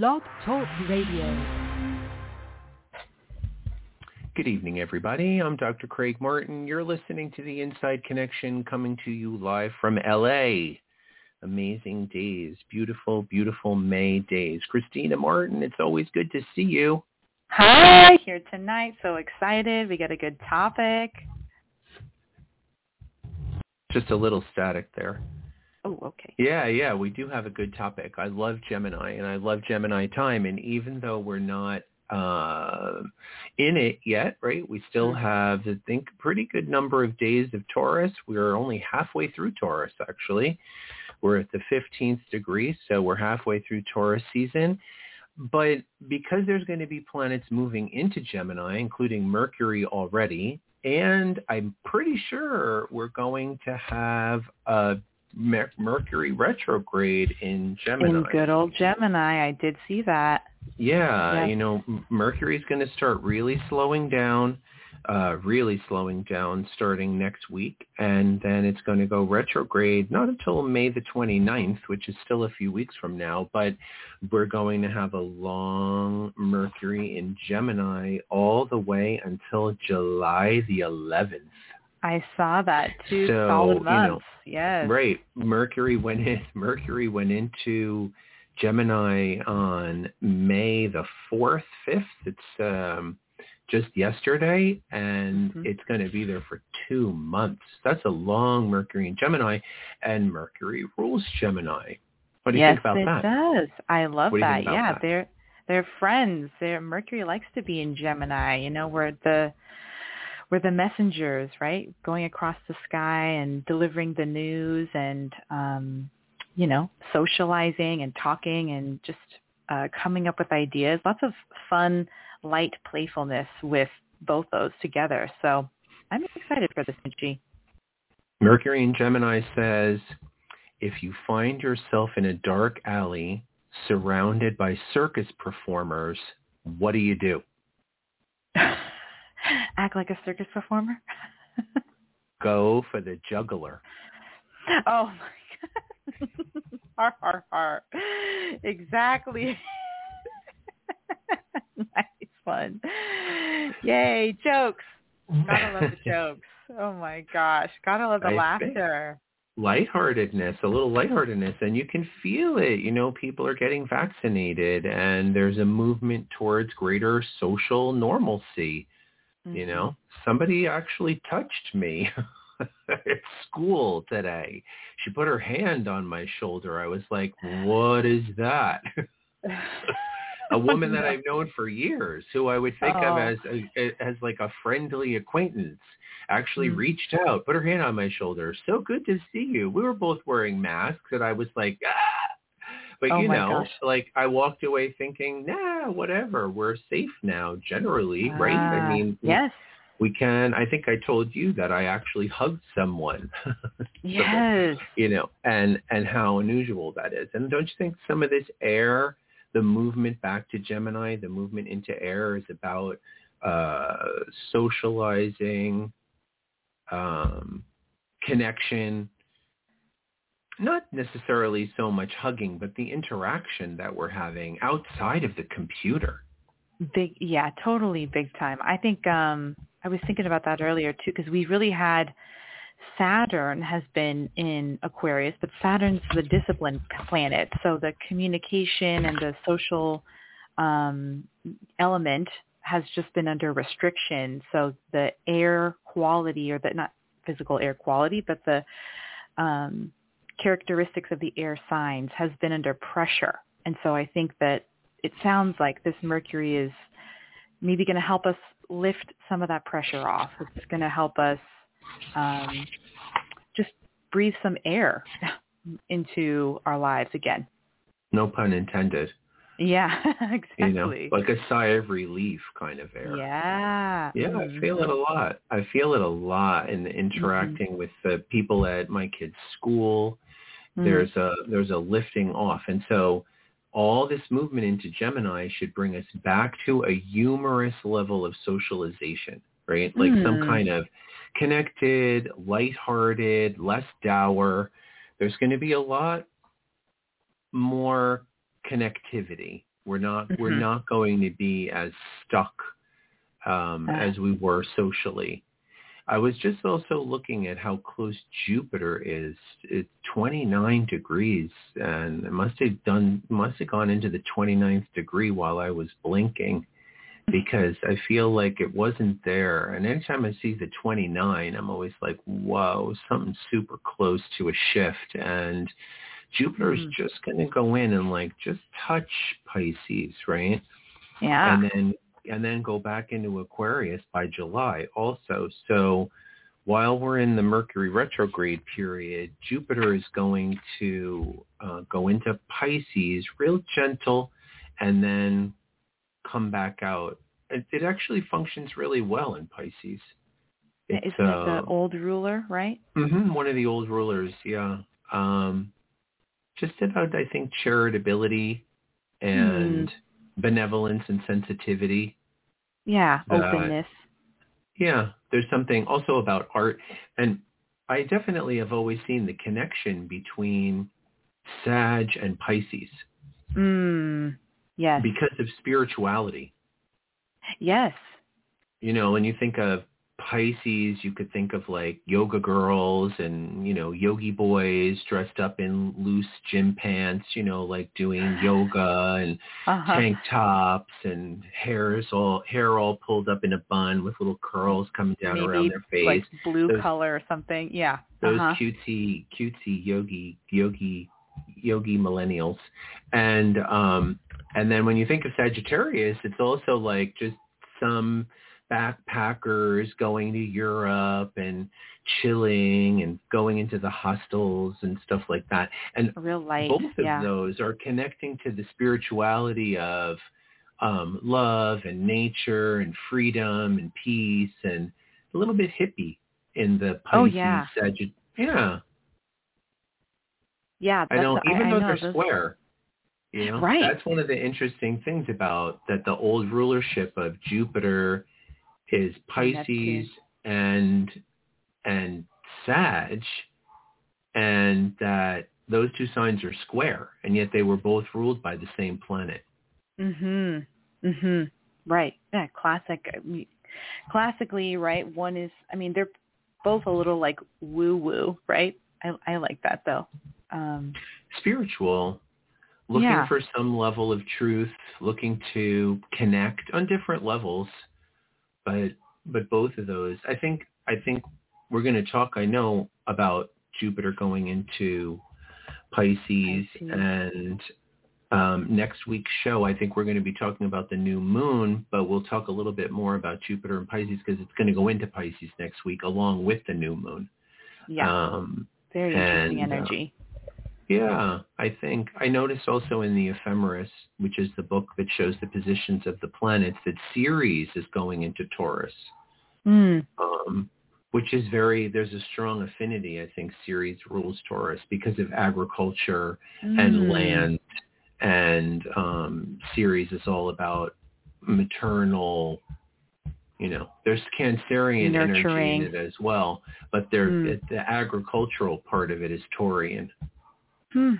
Blog Talk Radio. Good evening, everybody. I'm Dr. Craig Martin. You're listening to the Inside Connection coming to you live from LA. Amazing days, beautiful, beautiful May days. Christina Martin, it's always good to see you. Hi, here tonight. So excited. We got a good topic. Just a little static there. Oh, okay. Yeah, yeah, we do have a good topic. I love Gemini and I love Gemini time. And even though we're not uh, in it yet, right? We still have, I think, a pretty good number of days of Taurus. We're only halfway through Taurus, actually. We're at the 15th degree, so we're halfway through Taurus season. But because there's going to be planets moving into Gemini, including Mercury already, and I'm pretty sure we're going to have a Mercury retrograde in Gemini. In good old Gemini, I did see that. Yeah, you know, Mercury's going to start really slowing down, uh, really slowing down starting next week, and then it's going to go retrograde not until May the 29th, which is still a few weeks from now, but we're going to have a long Mercury in Gemini all the way until July the 11th. I saw that. Two So, solid you know, months. yes. Right. Mercury went in. Mercury went into Gemini on May the fourth, fifth. It's um, just yesterday, and Mhm. it's going to be there for two months. That's a long Mercury in Gemini, and Mercury rules Gemini. What do you yes, think about it that? does. I love that. yeah, that? they're they're friends. They're Mercury likes to be in Gemini. You know, we're the we're the messengers, right? Going across the sky and delivering the news and um, you know, socializing and talking and just uh, coming up with ideas. Lots of fun, light playfulness with both those together. So I'm excited for this, Michi. Mercury in Gemini says, if you find yourself in a dark alley surrounded by circus performers, what do you do? Act like a circus performer. Go for the juggler. Oh my god. har har har. Exactly. nice one. Yay, jokes. Gotta love the jokes. Oh my gosh. Gotta love the I laughter. lightheartedness, a little lightheartedness, and you can feel it. You know, people are getting vaccinated, and there's a movement towards greater social normalcy. You know, somebody actually touched me at school today. She put her hand on my shoulder. I was like, "What is that?" a woman that I've known for years, who I would think Oh. of as a, as like a friendly acquaintance, actually Mm. reached out, put her hand on my shoulder. So good to see you. We were both wearing masks, and I was like, ah. But Oh you know, gosh. like I walked away thinking, nah, whatever. We're safe now, generally, right? I Ah, mean, we- yes. we can. I think I told you that I actually hugged someone. Yes. you know, and and how unusual that is. And don't you think some of this air, the movement back to Gemini, the movement into air is about uh, socializing, um, connection, not necessarily so much hugging, but the interaction that we're having outside of the computer. Big, yeah, totally big time. I think um I was thinking about that earlier too because we really had Saturn has been in Aquarius, but Saturn's the discipline planet, so the communication and the social um element has just been under restriction. So the air quality or the not physical air quality, but the um characteristics of the air signs has been under pressure. And so I think that it sounds like this Mercury is maybe going to help us lift some of that pressure off. It's going to help us um, just breathe some air into our lives again. No pun intended. Yeah, exactly. You know, like a sigh of relief kind of air. yeah. Yeah, I feel it a lot. I feel it a lot in interacting with the people at my kids' school. Mhm. There's a there's a lifting off, and so all this movement into Gemini should bring us back to a humorous level of socialization, right? Like some Hmm. kind of connected, lighthearted, less dour. There's going to be a lot more connectivity We're not Mm-hmm. we're not going to be as stuck um, Uh. as we were socially. I was just also looking at how close Jupiter is. It's 29 degrees, and it must have done must have gone into the 29th degree while I was blinking, because I feel like it wasn't there. And anytime I see the 29, I'm always like, "Whoa, something super close to a shift." And Jupiter is Mhm. just going to go in and like just touch Pisces, right? Yeah. and then and then go back into Aquarius by July also. So while we're in the Mercury retrograde period, Jupiter is going to uh, go into Pisces, real gentle, and then come back out. It, it actually functions really well in Pisces. Isn't It's it uh, the old ruler, right? Mm-hmm, one of the old rulers, yeah. Um, just about, I think, charitability and benevolence and sensitivity. Yeah. That- Openness. Yeah, there's something also about art. And I definitely have always seen the connection between Sag and Pisces Mm. Yes. because of spirituality. yes. You know, when you think of Pisces, you could think of like yoga girls and, you know, yogi boys dressed up in loose gym pants, you know, like doing yoga and Uh-huh. tank tops and hair's all hair all pulled up in a bun with little curls coming down Maybe around their face. like blue Those- color or something. Yeah. those uh-huh. cutesy cutesy yogi yogi yogi millennials and um and then when you think of sagittarius it's also like just some backpackers going to europe and chilling and going into the hostels and stuff like that and Real light. both of yeah. those are connecting to the spirituality of um, love and nature and freedom and peace and a little bit hippie in the Pisces Oh, yeah. Sagitt- Yeah, Yeah. I don't. Even I though know, they're square, you know, Right. that's one of the interesting things about that. The old rulership of Jupiter is Pisces and and Sag, and that those two signs are square, and yet they were both ruled by the same planet. Mhm. Mhm. Right. Yeah, classic I mean, classically, right? One is I mean, they're both a little like woo woo, right? I I like that though. Um Spiritual, looking Yeah. for some level of truth, looking to connect on different levels, but but both of those, I think I think we're going to talk. I know about Jupiter going into Pisces, and um, next week's show, I think we're going to be talking about the new moon, but we'll talk a little bit more about Jupiter and Pisces because it's going to go into Pisces next week along with the new moon. yeah, Um, very interesting and, uh, energy. Yeah, I think I noticed also in the Ephemeris, which is the book that shows the positions of the planets, that Ceres is going into Taurus, Mm. um, which is very, there's a strong affinity, I think Ceres rules Taurus because of agriculture and Mm. land. And um, Ceres is all about maternal, you know, there's Cancerian energy Nurturing. in it as well, but there, Hmm. it, the agricultural part of it is Taurian. Hmm,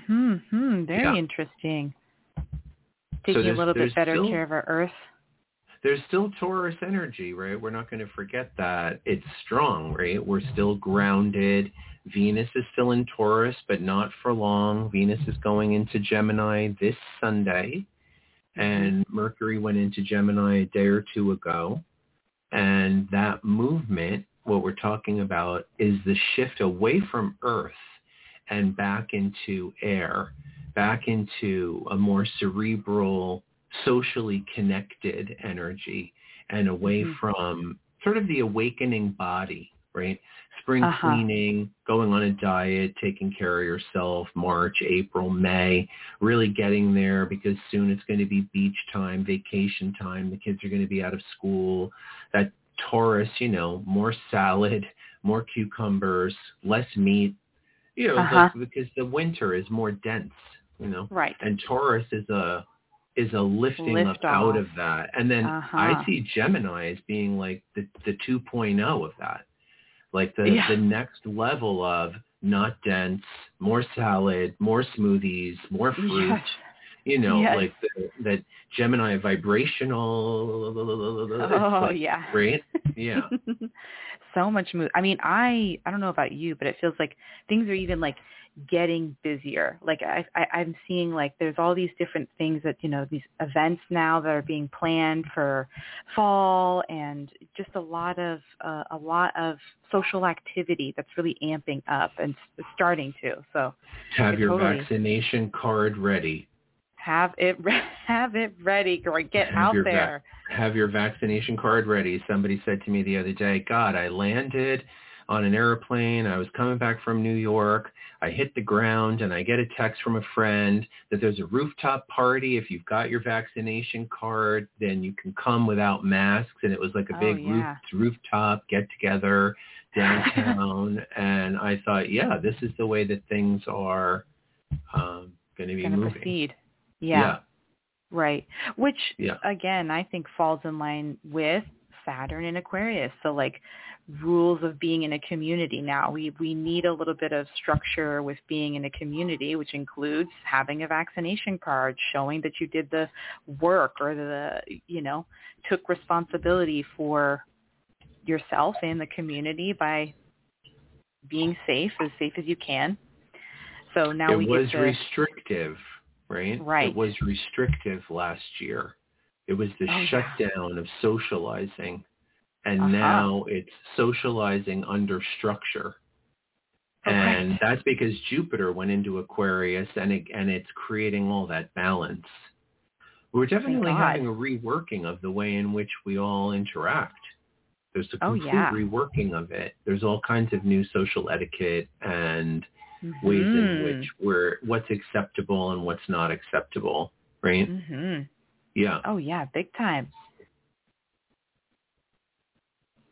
hmm. Very Yeah. interesting. Taking a little bit better still- care of our earth. there's still Taurus energy, right? We're not going to forget that. It's strong, right? We're still grounded. Venus is still in Taurus, but not for long. Venus is going into Gemini this Sunday, and Mercury went into Gemini a day or two ago. And that movement, what we're talking about, is the shift away from Earth and back into air, back into a more cerebral, socially connected energy and away Mhm. from sort of the awakening body, right? Spring Uh-huh. cleaning, going on a diet, taking care of yourself, March, April, May, really getting there because soon it's going to be beach time, vacation time. The kids are going to be out of school. That Taurus, you know, more salad, more cucumbers, less meat, you know, Uh-huh. like, because the winter is more dense, you know Right. and Taurus is a is a lifting Lift up out of that. And then Uh-huh. I see Gemini as being like the the 2.0 of that. Like the Yeah. the next level of not dense, more salad, more smoothies, more fruit, Yes. You know, Yes. like the, that Gemini vibrational. Oh like, yeah. Right? Yeah. so much move. I mean, I I don't know about you, but it feels like things are even like getting busier. Like I, I I'm seeing like there's all these different things that you know these events now that are being planned for fall and just a lot of uh, a lot of social activity that's really amping up and starting to. So Have your totally- vaccination card ready. Have it re- have it ready, girl. Get Have out there. have your vaccination card ready. Somebody said to me the other day, God, I landed on an airplane. I was coming back from New York. I hit the ground and I get a text from a friend that there's a rooftop party. If you've got your vaccination card, then you can come without masks. And it was like a Oh, big roof, rooftop get together downtown. and I thought, yeah, this is the way that things are um, going to be moving. proceed. Yeah. Right. Which Yeah. again, I think falls in line with Saturn and Aquarius. So like rules of being in a community now. We we need a little bit of structure with being in a community, which includes having a vaccination card, showing that you did the work or the you know, took responsibility for yourself and the community by being safe, as safe as you can. So now it we was get to restrictive, right? Right. It was restrictive last year. It was the Oh, yeah. shutdown of socializing, and Uh-huh. now it's socializing under structure. And Right. that's because Jupiter went into Aquarius, and it, and it's creating all that balance. We're definitely having a reworking of the way in which we all interact. There's a Oh, complete yeah. reworking of it. There's all kinds of new social etiquette and ways in Mhm. which we're what's acceptable and what's not acceptable, right? Mhm. Yeah. Oh yeah, big time.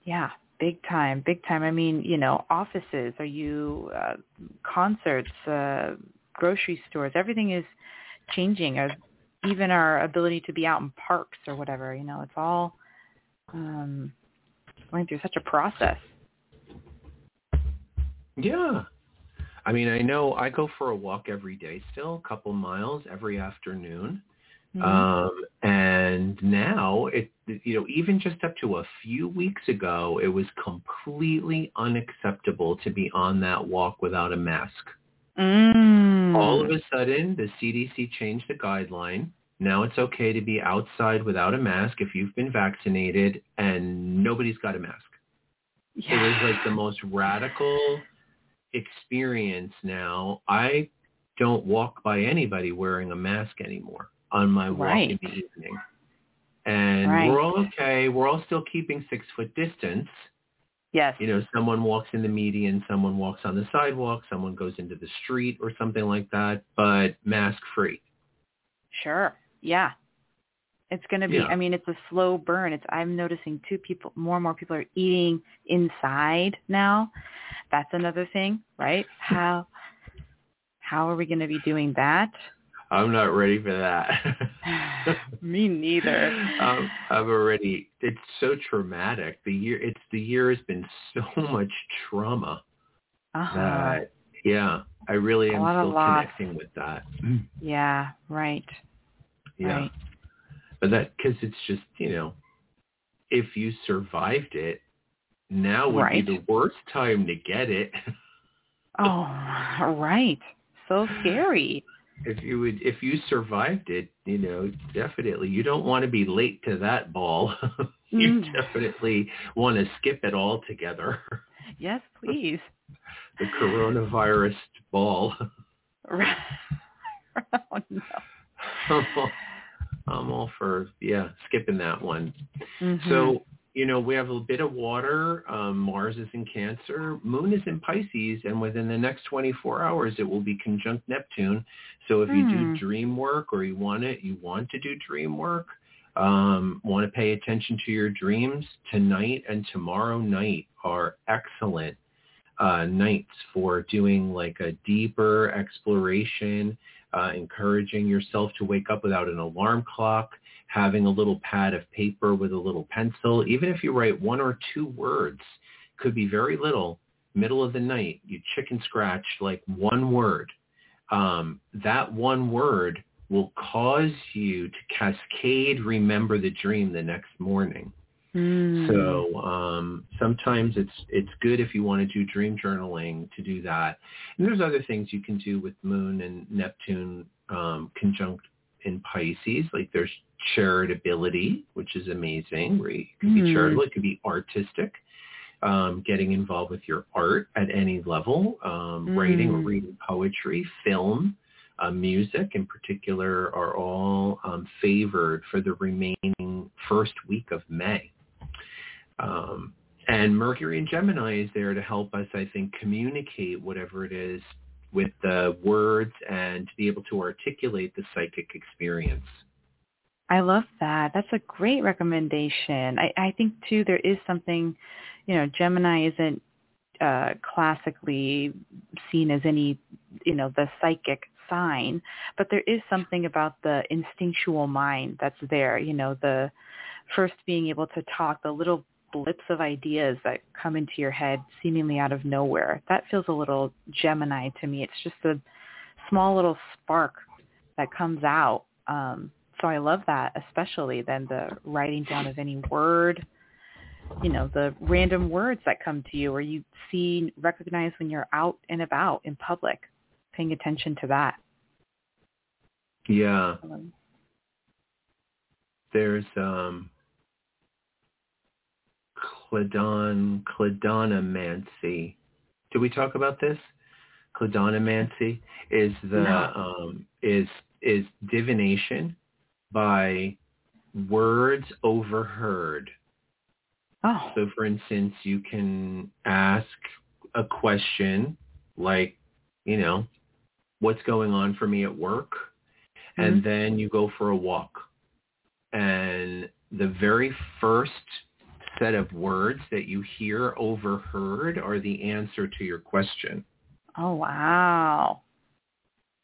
Yeah, big time, big time. I mean, you know, offices, are you uh, concerts, uh, grocery stores, everything is changing. Or even our ability to be out in parks or whatever, you know, it's all um going through such a process. Yeah. I mean, I know I go for a walk every day still, a couple miles every afternoon. Mhm. Um, and now it, you know, even just up to a few weeks ago, it was completely unacceptable to be on that walk without a mask. Mm. All of a sudden, the CDC changed the guideline. Now it's okay to be outside without a mask if you've been vaccinated and nobody's got a mask. It was like the most radical experience now. I don't walk by anybody wearing a mask anymore on my walk in the evening. And Right. we're all okay. We're all still keeping six foot distance. yes. You know, someone walks in the median, someone walks on the sidewalk, someone goes into the street or something like that, but mask free. Sure. Yeah. It's going to be, Yeah. I mean, it's a slow burn. It's, I'm noticing two people, more and more people are eating inside now. That's another thing, right? How, how are we going to be doing that? I'm not ready for that. Me neither. um, I've already. It's so traumatic. The year. It's the year has been so much trauma Uh-huh. that. Yeah, I really am still connecting with that. Yeah, right. Yeah, Right. But that because it's just you know, if you survived it, now would Right. be the worst time to get it. Oh, right. So scary. if you would, if you survived it, you know, definitely you don't want to be late to that ball. you Mm. definitely want to skip it all together. Yes, please. the coronavirus ball. Right. oh, no. I'm all for yeah, skipping that one. Mhm. So you know we have a bit of water. Um, Mars is in Cancer, Moon is in Pisces, and within the next 24 hours it will be conjunct Neptune. So if you Hmm. do dream work or you want it, you want to do dream work, um, want to pay attention to your dreams tonight and tomorrow night are excellent uh, nights for doing like a deeper exploration, uh, encouraging yourself to wake up without an alarm clock, having a little pad of paper with a little pencil. Even if you write one or two words, could be very little, middle of the night, you chicken scratch like one word. Um, that one word will cause you to cascade remember the dream the next morning. Mm. So um, sometimes it's it's good if you want to do dream journaling to do that. And there's other things you can do with Moon and Neptune um, conjunct in Pisces. Like there's charitability, which is amazing. Where you can be Mm. charitable, it could be artistic. Um, getting involved with your art at any level, um, writing or Mm. reading poetry, film, uh, music in particular are all um, favored for the remaining first week of May. Um, and Mercury and Gemini is there to help us, I think, communicate whatever it is with the words and to be able to articulate the psychic experience. I love that. That's a great recommendation. I, I think too there is something, you know, Gemini isn't uh, classically seen as any, you know, the psychic sign, but there is something about the instinctual mind that's there. You know, the first being able to talk, the little blips of ideas that come into your head seemingly out of nowhere. That feels a little Gemini to me. It's just a small little spark that comes out. Um, so I love that, especially then the writing down of any word, you know, the random words that come to you or you see, recognize when you're out and about in public, paying attention to that. Yeah, Um, there's um, Cladon, Cladonomancy. Did we talk about this? Cladonomancy is the No. um, is is divination by words overheard. Oh, So for instance, you can ask a question like, you know, what's going on for me at work? And then you go for a walk. And the very first set of words that you hear overheard are the answer to your question. oh wow.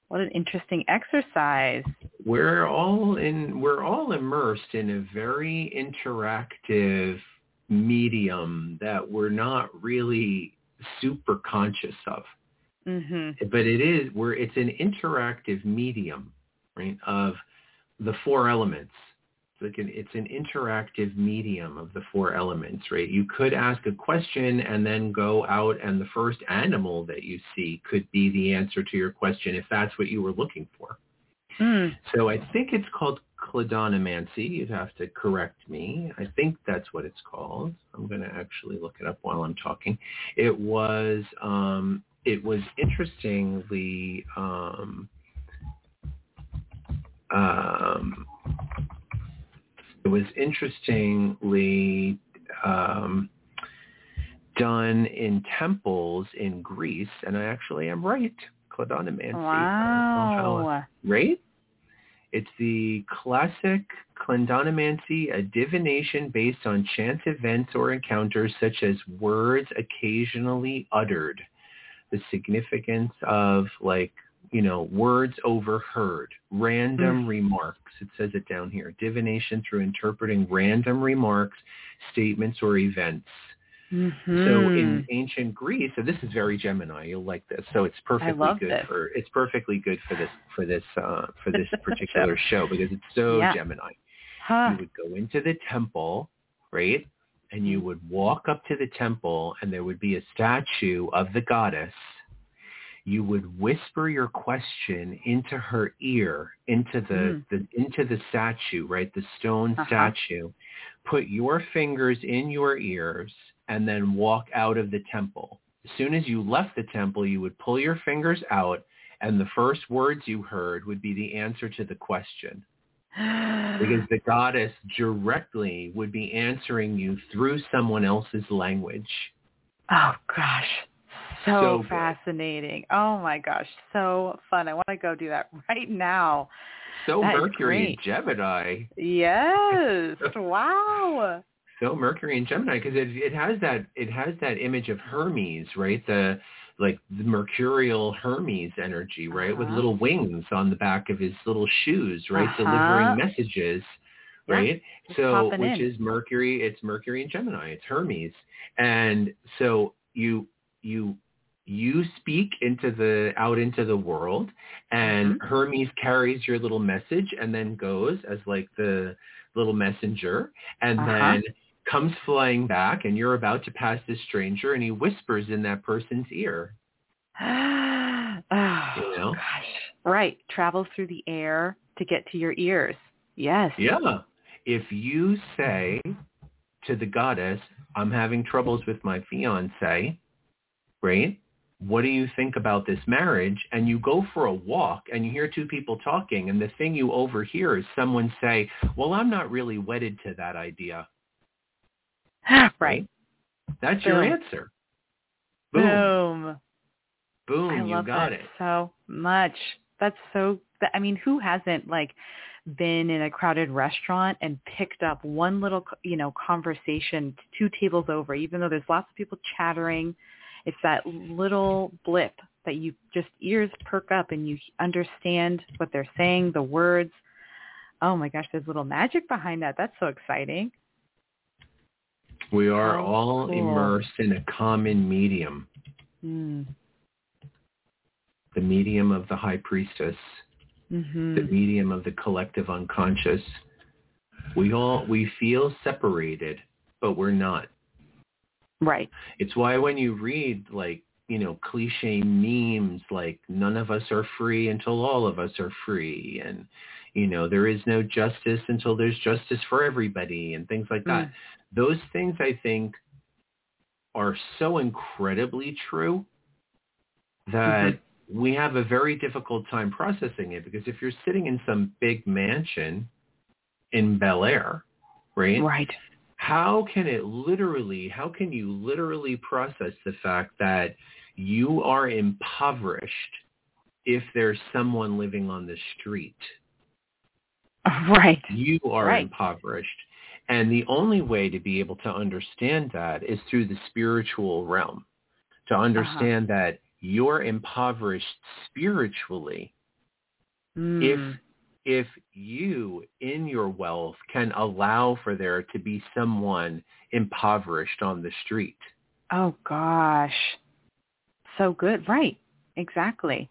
What an interesting exercise. We're all in we're all immersed in a very interactive medium that we're not really super conscious of. Mhm. but it is where it's an interactive medium, right? Of the four elements. It's like an, it's an interactive medium of the four elements, right? You could ask a question and then go out and the first animal that you see could be the answer to your question if that's what you were looking for. Mm. So I think it's called cladonomancy. You'd have to correct me. I think that's what it's called. I'm going to actually look it up while I'm talking. It was um, it was interestingly um, um, it was interestingly um, done in temples in Greece, and I actually am right. Cladonomancy. I don't know how- Wow. right? It's the classic clendonomancy, a divination based on chance events or encounters such as words occasionally uttered. The significance of like, you know, words overheard, random remarks. It says it down here. Divination through interpreting random remarks, statements, or events. Mhm. So in ancient Greece, so this is very Gemini. You'll like this. So it's perfectly good this. for it's perfectly good for this for this uh, for this particular show because it's so Yeah. Gemini. Huh. You would go into the temple, right? And you would walk up to the temple and there would be a statue of the goddess. You would whisper your question into her ear, into the, Mm. the into the statue, right? The stone Uh-huh. statue. Put your fingers in your ears and then walk out of the temple. As soon as you left the temple, you would pull your fingers out and the first words you heard would be the answer to the question because the goddess directly would be answering you through someone else's language. Oh gosh. So, So fascinating. Oh my gosh. So fun. I want to go do that right now. So That Mercury and. Gemini. Yes. wow. So Mercury and Gemini because it it has that it has that image of Hermes, right? The like the mercurial Hermes energy, right? With Uh-huh. little wings on the back of his little shoes, right? Uh-huh. Delivering messages, right? so which in. is Mercury, it's Mercury and Gemini, it's Hermes. And so you you you speak into the out into the world and Mhm. Hermes carries your little message and then goes as like the little messenger and Uh-huh. then comes flying back and you're about to pass this stranger and he whispers in that person's ear. oh, You know? gosh. Right. Travels through the air to get to your ears. Yes. Yeah. If you say to the goddess, I'm having troubles with my fiance, right? What do you think about this marriage? And you go for a walk and you hear two people talking and the thing you overhear is someone say, well, I'm not really wedded to that idea. right. That's your answer. Boom. Boom. Boom. I you love got that it. so much. That's so. I mean, who hasn't like been in a crowded restaurant and picked up one little, you know, conversation two tables over, even though there's lots of people chattering. It's that little blip that you just ears perk up and you understand what they're saying, the words. Oh my gosh, there's a little magic behind that. That's so exciting. We are How all cool. immersed in a common medium, Mm. the medium of the high priestess. hmm the medium of the collective unconscious. We all we feel separated, but we're not. Right. It's why when you read like, you know, cliche memes like none of us are free until all of us are free and you know, there is no justice until there's justice for everybody and things like that. Mm. Those things I think are so incredibly true that we have a very difficult time processing it because if you're sitting in some big mansion in Bel Air, right? Right. How can it literally, how can you literally process the fact that you are impoverished if there's someone living on the street? Right. You are Right. impoverished. And the only way to be able to understand that is through the spiritual realm. To Uh-huh. understand that you're impoverished spiritually Mm. if if you in your wealth can allow for there to be someone impoverished on the street. Oh gosh. So good. Right. Exactly.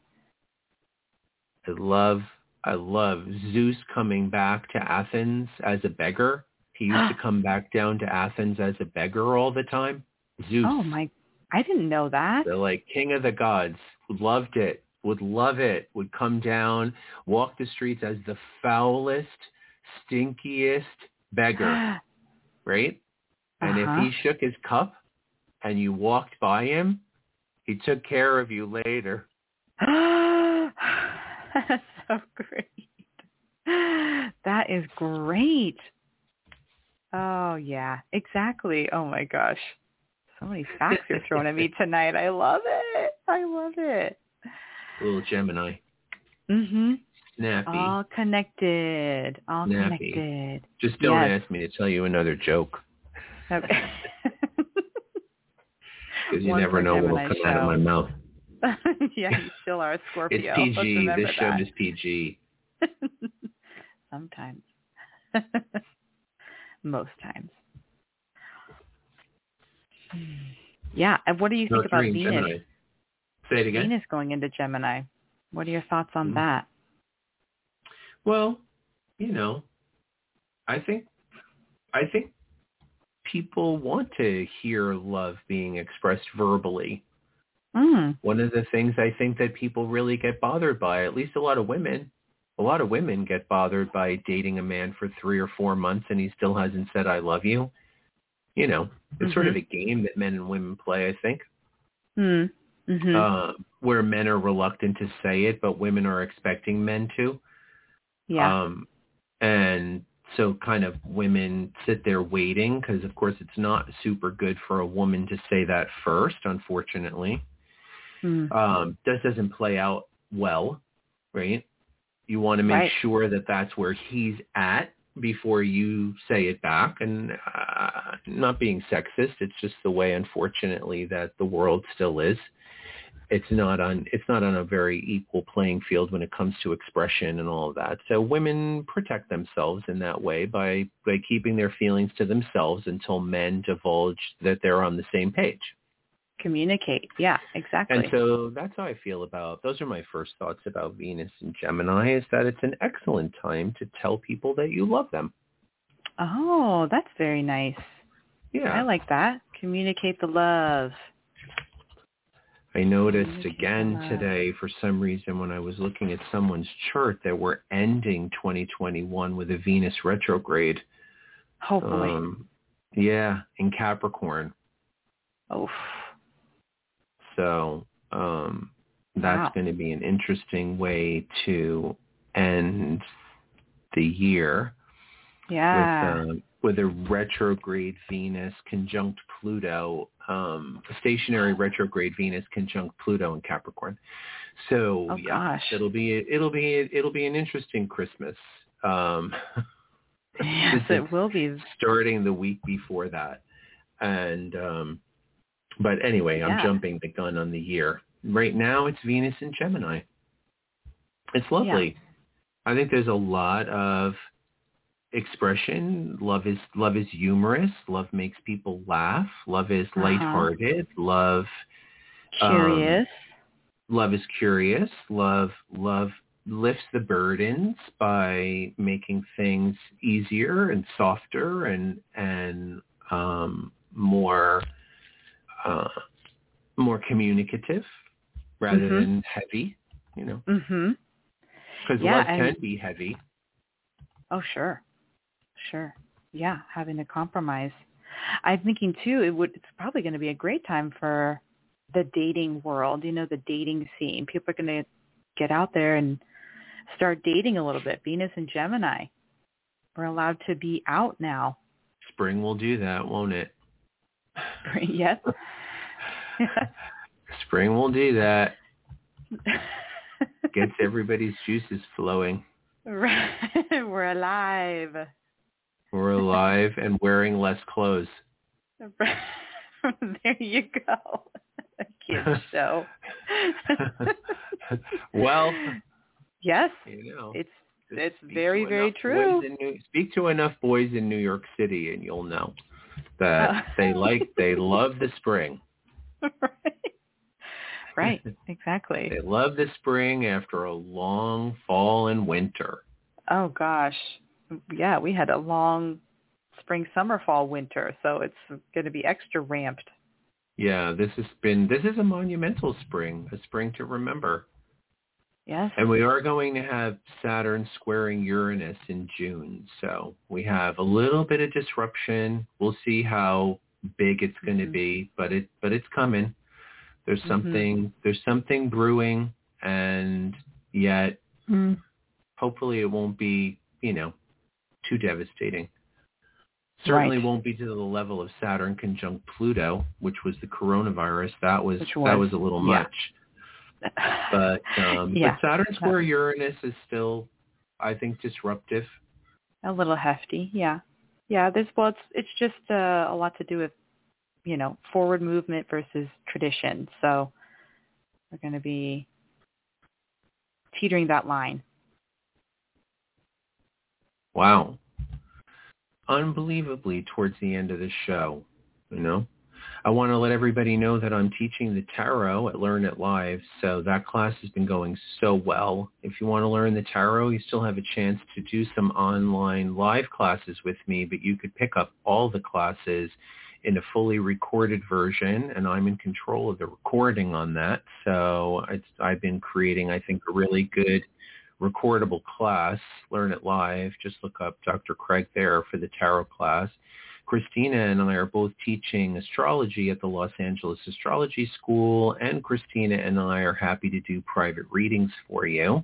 I love I love Zeus coming back to Athens as a beggar. He used to come back down to Athens as a beggar all the time. Zeus. Oh my I didn't know that. the like king of the gods loved it would love it would come down walk the streets as the foulest stinkiest beggar right and Uh-huh. if he shook his cup and you walked by him he took care of you later That's so great. That is great. Oh yeah, exactly. Oh my gosh. So many facts you're throwing at me tonight. I love it. I love it. Little gemini Mm-hmm. snappy All connected. All Snappy. connected. just don't yes. ask me to tell you another joke Okay. because you One never know what'll come out of my mouth yeah, you still are a Scorpio. it's pg this show that. is pg Sometimes. Most times. Yeah. And what do you think about Venus? Say it again Venus going into Gemini. What are your thoughts on Mhm. that? Well, you know, I think I think people want to hear love being expressed verbally. Mm. One of the things I think that people really get bothered by, at least a lot of women, a lot of women get bothered by dating a man for 3 or 4 months and he still hasn't said I love you. You know, it's sort of a game that men and women play, I think. Mm. Mhm. Uh, where men are reluctant to say it, but women are expecting men to. yeah. Um, and so kind of women sit there waiting because of course it's not super good for a woman to say that first, unfortunately. Mm. Um, that doesn't play out well, right? You want to make Right. sure that that's where he's at before you say it back and uh, not being sexist. It's just the way, unfortunately, that the world still is it's not on it's not on a very equal playing field when it comes to expression and all of that. So women protect themselves in that way by by keeping their feelings to themselves until men divulge that they're on the same page. communicate. Yeah, exactly. And so that's how I feel about, those are my first thoughts about Venus and Gemini is that it's an excellent time to tell people that you love them. Oh, that's very nice. Yeah. I like that. Communicate the love. I noticed again today for some reason when I was looking at someone's chart that we're ending 2021 with a Venus retrograde. Hopefully. Um, yeah, in Capricorn. Oh. So um, that's Wow. going to be an interesting way to end the year Yeah. with, um, with a retrograde Venus conjunct Pluto, um, stationary retrograde Venus conjunct Pluto in Capricorn. So Oh, yeah, gosh. it'll be it'll be it'll be an interesting Christmas. Um, yes, it will be. starting the week before that, and um, but anyway, I'm jumping the gun on the year. Right now, it's Venus in Gemini. It's lovely. I think there's a lot of expression. Love is love is humorous. Love makes people laugh. Love is Uh-huh. lighthearted. Love um, Curious. love is curious. Love love lifts the burdens by making things easier and softer and and um, more uh, more communicative rather Mhm. than heavy. You know, mhm. because Yeah, love and- can be heavy. Oh, sure. Sure. Yeah, having to compromise. I'm thinking too it would it's probably going to be a great time for the dating world, you know, the dating scene. People are going to get out there and start dating a little bit. Venus and Gemini. We're allowed to be out now. Spring will do that, won't it? yes. Spring will do that. Gets everybody's juices flowing. Right. We're alive. We're alive and wearing less clothes. there you go. A show. well, yes, you know, it's it's very, very true. New, speak to enough boys in New York City, and you'll know that Uh. they like they love the spring. right. Right, exactly. They love the spring after a long fall and winter. Oh gosh. Yeah, we had a long spring, summer, fall, winter, so it's going to be extra ramped. Yeah, this has been this is a monumental spring, a spring to remember. Yes. And we are going to have Saturn squaring Uranus in June. So we have a little bit of disruption. We'll see how big it's going to Mhm. be, but it but it's coming. There's Mhm. something there's something brewing and yet Mm. hopefully it won't be, you know, too devastating. Certainly Right. won't be to the level of Saturn conjunct Pluto, which was the coronavirus. That was, Which that was- was a little yeah. much. But um Yeah. but Saturn square Uranus is still I think disruptive. a little hefty. Yeah. Yeah, there's well it's it's just uh, a lot to do with you know, forward movement versus tradition. So we're going to be teetering that line. Wow. Unbelievably towards the end of the show, you know. I want to let everybody know that I'm teaching the tarot at Learn It Live, so that class has been going so well. If you want to learn the tarot, you still have a chance to do some online live classes with me, but you could pick up all the classes in a fully recorded version, and I'm in control of the recording on that. So I've been creating, I think, a really good recordable class, Learn It Live. Just look up Dr. Craig there for the tarot class. Christina and I are both teaching astrology at the Los Angeles Astrology School, and Christina and I are happy to do private readings for you.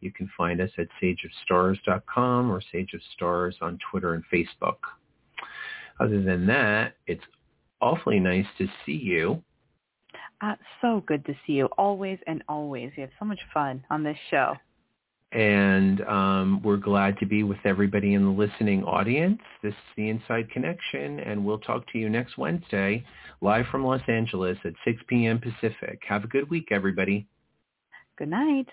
You can find us at sageofstars.com or Sage of Stars on Twitter and Facebook. Other than that, it's awfully nice to see you. Uh, so good to see you always and always. We have so much fun on this show. And um, we're glad to be with everybody in the listening audience. This is the Inside Connection, and we'll talk to you next Wednesday, live from Los Angeles at 6 p.m. Pacific. Have a good week, everybody. Good night.